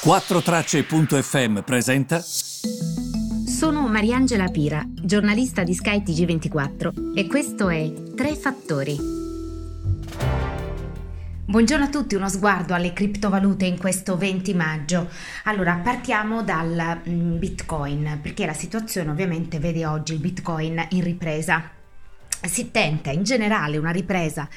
4Tracce.fm presenta. Sono Mariangela Pira, giornalista di Sky TG24 e questo è Tre Fattori. Buongiorno a tutti, uno sguardo alle criptovalute in questo 20 maggio. Allora, partiamo dal mm, Bitcoin, perché la situazione ovviamente vede oggi il Bitcoin in ripresa si tenta in generale una ripresa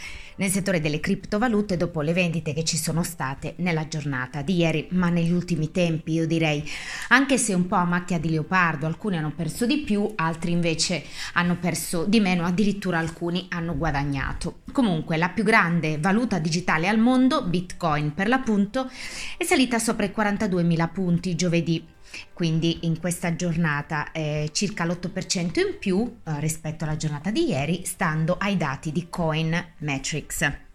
nel settore delle criptovalute dopo le vendite che ci sono state nella giornata di ieri, ma negli ultimi tempi io direi, anche se un po' a macchia di leopardo, alcuni hanno perso di più, altri invece hanno perso di meno, addirittura alcuni hanno guadagnato. Comunque la più grande valuta digitale al mondo, Bitcoin per l'appunto, è salita sopra i 42.000 punti giovedì quindi in questa giornata eh, circa l'8% in più eh, rispetto alla giornata di ieri, stando ai dati di Coin Metrics.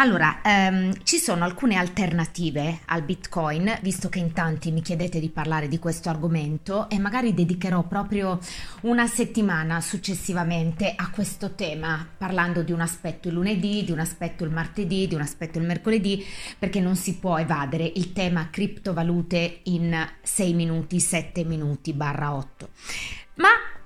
Allora, ehm, ci sono alcune alternative al Bitcoin, visto che in tanti mi chiedete di parlare di questo argomento e magari dedicherò proprio una settimana successivamente a questo tema, parlando di un aspetto il lunedì, di un aspetto il martedì, di un aspetto il mercoledì, perché non si può evadere il tema criptovalute in 6 minuti, 7 minuti barra 8 ma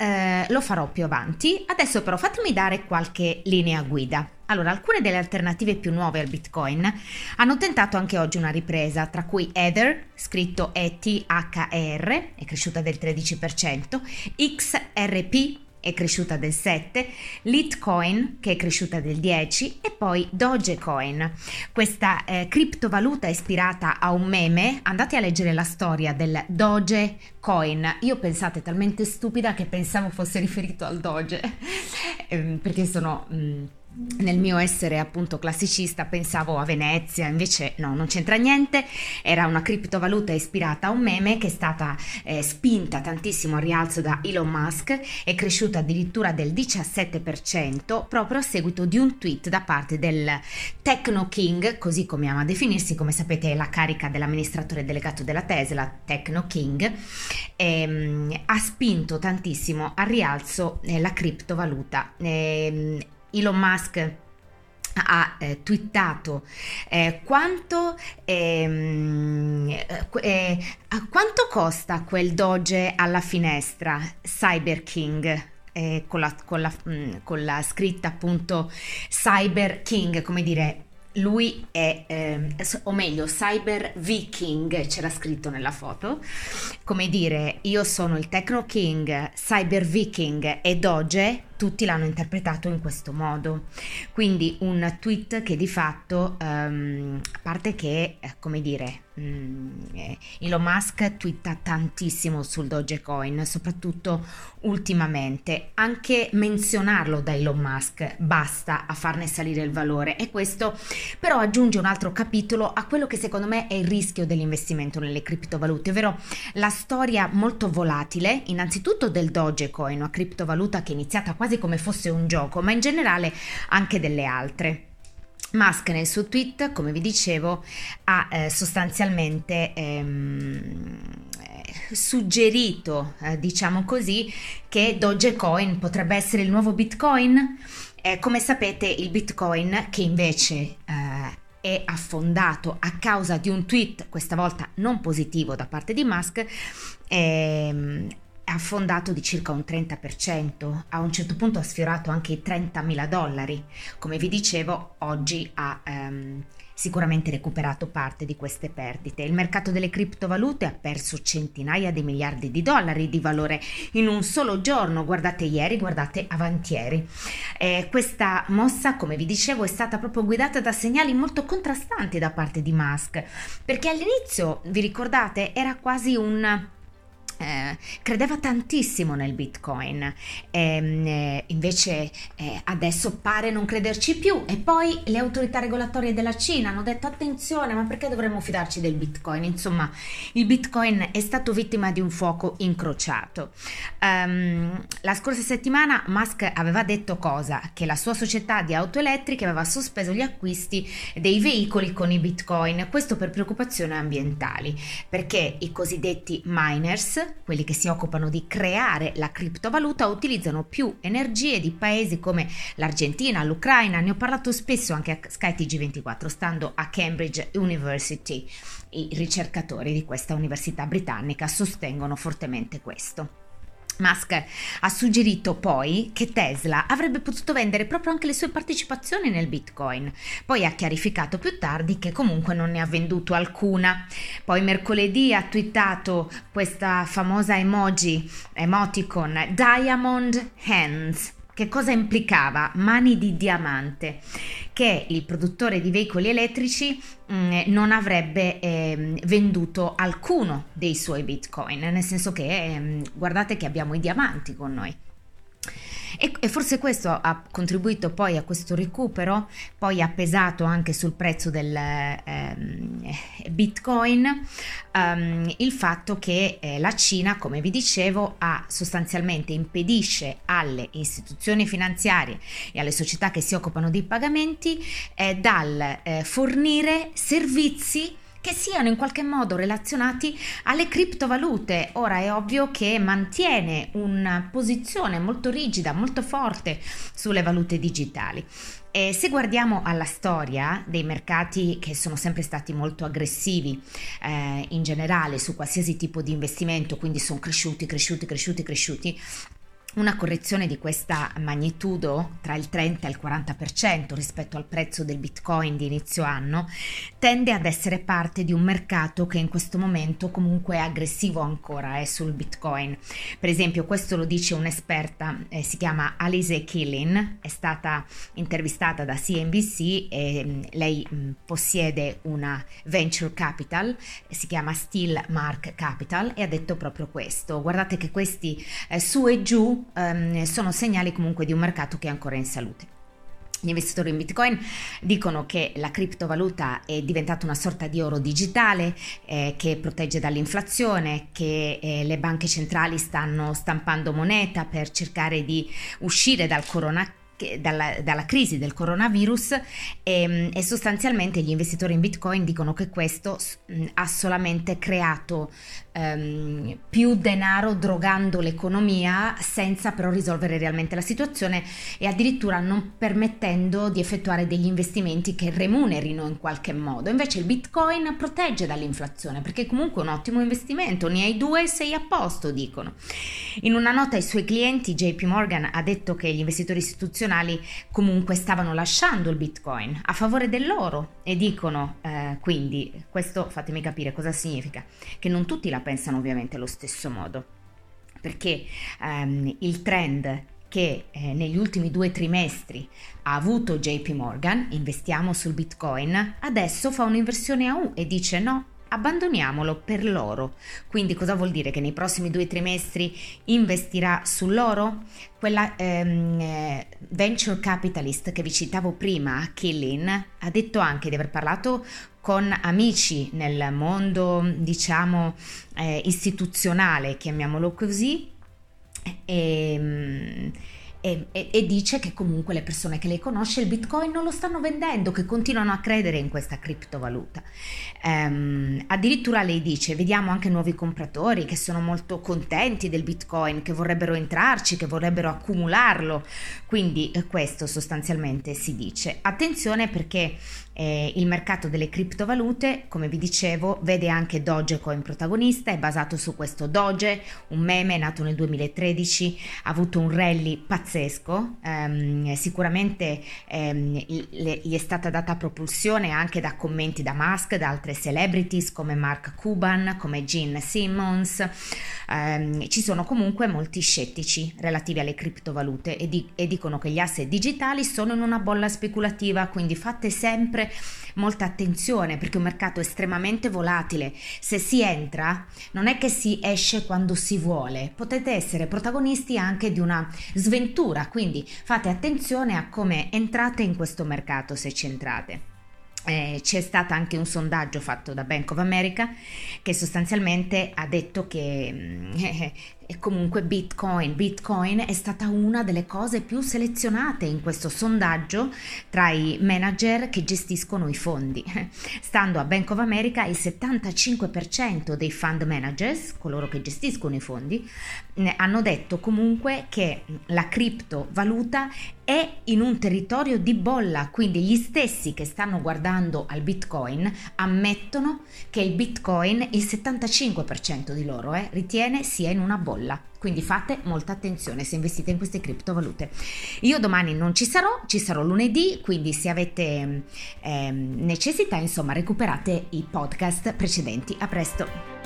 eh, lo farò più avanti. Adesso però fatemi dare qualche linea guida. Allora, alcune delle alternative più nuove al Bitcoin hanno tentato anche oggi una ripresa, tra cui Ether, scritto ETHR, è cresciuta del 13%, XRP, è cresciuta del 7, Litecoin che è cresciuta del 10 e poi Dogecoin. Questa eh, criptovaluta ispirata a un meme, andate a leggere la storia del Dogecoin. Io pensate talmente stupida che pensavo fosse riferito al Doge, eh, perché sono... Mh, mm, nel mio essere appunto classicista pensavo a Venezia, invece no, non c'entra niente, era una criptovaluta ispirata a un meme che è stata eh, spinta tantissimo al rialzo da Elon Musk, è cresciuta addirittura del 17% proprio a seguito di un tweet da parte del Techno King, così come ama definirsi, come sapete è la carica dell'amministratore delegato della Tesla, Techno King, ehm, ha spinto tantissimo al rialzo eh, la criptovaluta. Ehm, Elon Musk ha eh, twittato eh, quanto, ehm, eh, quanto costa quel doge alla finestra Cyber King? Eh, con la, con, la, mm, con la scritta appunto Cyber King come dire lui è, eh, o meglio, Cyber Viking, c'era scritto nella foto, come dire, io sono il Techno King, Cyber Viking e Doge tutti l'hanno interpretato in questo modo. Quindi un tweet che di fatto, um, a parte che, eh, come dire, um, Elon Musk twitta tantissimo sul Dogecoin, soprattutto ultimamente. Anche menzionarlo da Elon Musk basta a farne salire il valore e questo però aggiunge un altro capitolo a quello che secondo me è il rischio dell'investimento nelle criptovalute, ovvero la storia molto volatile, innanzitutto del Dogecoin, una criptovaluta che è iniziata quasi quasi come fosse un gioco, ma in generale anche delle altre. Musk nel suo tweet, come vi dicevo, ha eh, sostanzialmente ehm, suggerito, eh, diciamo così, che Dogecoin potrebbe essere il nuovo Bitcoin. Eh, come sapete, il Bitcoin, che invece eh, è affondato a causa di un tweet, questa volta non positivo da parte di Musk, ehm, affondato di circa un 30%, a un certo punto ha sfiorato anche i 30.000 dollari. Come vi dicevo, oggi ha ehm, sicuramente recuperato parte di queste perdite. Il mercato delle criptovalute ha perso centinaia di miliardi di dollari di valore in un solo giorno, guardate ieri, guardate avantieri. Eh, questa mossa, come vi dicevo, è stata proprio guidata da segnali molto contrastanti da parte di Musk, perché all'inizio, vi ricordate, era quasi un eh, credeva tantissimo nel bitcoin. Ehm, eh, invece eh, adesso pare non crederci più. E poi le autorità regolatorie della Cina hanno detto attenzione ma perché dovremmo fidarci del bitcoin? Insomma il bitcoin è stato vittima di un fuoco incrociato. Um, la scorsa settimana Musk aveva detto cosa? che la sua società di auto elettriche aveva sospeso gli acquisti dei veicoli con i bitcoin. Questo per preoccupazioni ambientali. Perché i cosiddetti miners quelli che si occupano di creare la criptovaluta, utilizzano più energie di paesi come l'Argentina, l'Ucraina, ne ho parlato spesso anche a SkyTG24, stando a Cambridge University. I ricercatori di questa università britannica sostengono fortemente questo. Musk ha suggerito poi che Tesla avrebbe potuto vendere proprio anche le sue partecipazioni nel Bitcoin. Poi ha chiarificato più tardi che comunque non ne ha venduto alcuna. Poi mercoledì ha twittato questa famosa emoji, emoticon Diamond Hands che cosa implicava? Mani di diamante, che il produttore di veicoli elettrici mh, mm, non avrebbe eh, venduto alcuno dei suoi bitcoin, nel senso che eh, guardate che abbiamo i diamanti con noi. E, e, forse questo ha contribuito poi a questo recupero, poi ha pesato anche sul prezzo del ehm, Bitcoin um, il fatto che eh, la Cina, come vi dicevo, ha sostanzialmente impedisce alle istituzioni finanziarie e alle società che si occupano di pagamenti eh, dal eh, fornire servizi che siano in qualche modo relazionati alle criptovalute. Ora è ovvio che mantiene una posizione molto rigida, molto forte sulle valute digitali. E se guardiamo alla storia dei mercati che sono sempre stati molto aggressivi eh, in generale su qualsiasi tipo di investimento, quindi sono cresciuti, cresciuti, cresciuti, cresciuti, una correzione di questa magnitudo tra il 30 e il 40% rispetto al prezzo del bitcoin di inizio anno tende ad essere parte di un mercato che in questo momento comunque è aggressivo ancora eh, sul bitcoin. Per esempio questo lo dice un'esperta, eh, si chiama Alice Killin, è stata intervistata da CNBC e mm, lei mh, mm, possiede una venture capital, si chiama Steel Mark Capital e ha detto proprio questo. Guardate che questi eh, su e giù ehm, sono segnali comunque di un mercato che è ancora in salute. Gli investitori in Bitcoin dicono che la criptovaluta è diventata una sorta di oro digitale eh, che protegge dall'inflazione, che eh, le banche centrali stanno stampando moneta per cercare di uscire dal coronavirus dalla, dalla, crisi del coronavirus e, ehm, e, sostanzialmente gli investitori in Bitcoin dicono che questo mh, ha solamente creato um, più denaro drogando l'economia senza però risolvere realmente la situazione e addirittura non permettendo di effettuare degli investimenti che remunerino in qualche modo. Invece il Bitcoin protegge dall'inflazione perché comunque è un ottimo investimento, ne hai due e sei a posto, dicono. In una nota ai suoi clienti JP Morgan ha detto che gli investitori istituzionali comunque stavano lasciando il Bitcoin a favore dell'oro e dicono eh, quindi, questo fatemi capire cosa significa, che non tutti la pensano ovviamente allo stesso modo, perché ehm, il trend che eh, negli ultimi due trimestri ha avuto JP Morgan, investiamo sul Bitcoin, adesso fa un'inversione a U e dice no, abbandoniamolo per l'oro. Quindi cosa vuol dire? Che nei prossimi due trimestri investirà sull'oro? Quella ehm, eh, venture capitalist che vi citavo prima, Killin, ha detto anche di aver parlato con amici nel mondo, diciamo, eh, istituzionale, chiamiamolo così, e, ehm, e, e, e, dice che comunque le persone che lei conosce il bitcoin non lo stanno vendendo, che continuano a credere in questa criptovaluta. Um, addirittura lei dice, vediamo anche nuovi compratori che sono molto contenti del bitcoin, che vorrebbero entrarci, che vorrebbero accumularlo. Quindi eh, questo sostanzialmente si dice. Attenzione perché eh, il mercato delle criptovalute, come vi dicevo, vede anche Dogecoin protagonista, è basato su questo Doge, un meme nato nel 2013, ha avuto un rally pazzesco, ehm, sicuramente ehm, gli è stata data propulsione anche da commenti da Musk, da altre celebrities come Mark Cuban, come Gene Simmons, ehm, ci sono comunque molti scettici relativi alle criptovalute e, di- e dicono che gli asset digitali sono in una bolla speculativa, quindi fate sempre sempre molta attenzione perché è un mercato estremamente volatile. Se si entra, non è che si esce quando si vuole, potete essere protagonisti anche di una sventura, quindi fate attenzione a come entrate in questo mercato se ci entrate. Eh, c'è stato anche un sondaggio fatto da Bank of America che sostanzialmente ha detto che e comunque Bitcoin. Bitcoin è stata una delle cose più selezionate in questo sondaggio tra i manager che gestiscono i fondi. Stando a Bank of America, il 75% dei fund managers, coloro che gestiscono i fondi, hanno detto comunque che la criptovaluta è in un territorio di bolla, quindi gli stessi che stanno guardando al Bitcoin ammettono che il Bitcoin, il 75% di loro eh, ritiene sia in una bolla. Quindi fate molta attenzione se investite in queste criptovalute. Io domani non ci sarò, ci sarò lunedì, quindi se avete eh, necessità, insomma, recuperate i podcast precedenti. A presto!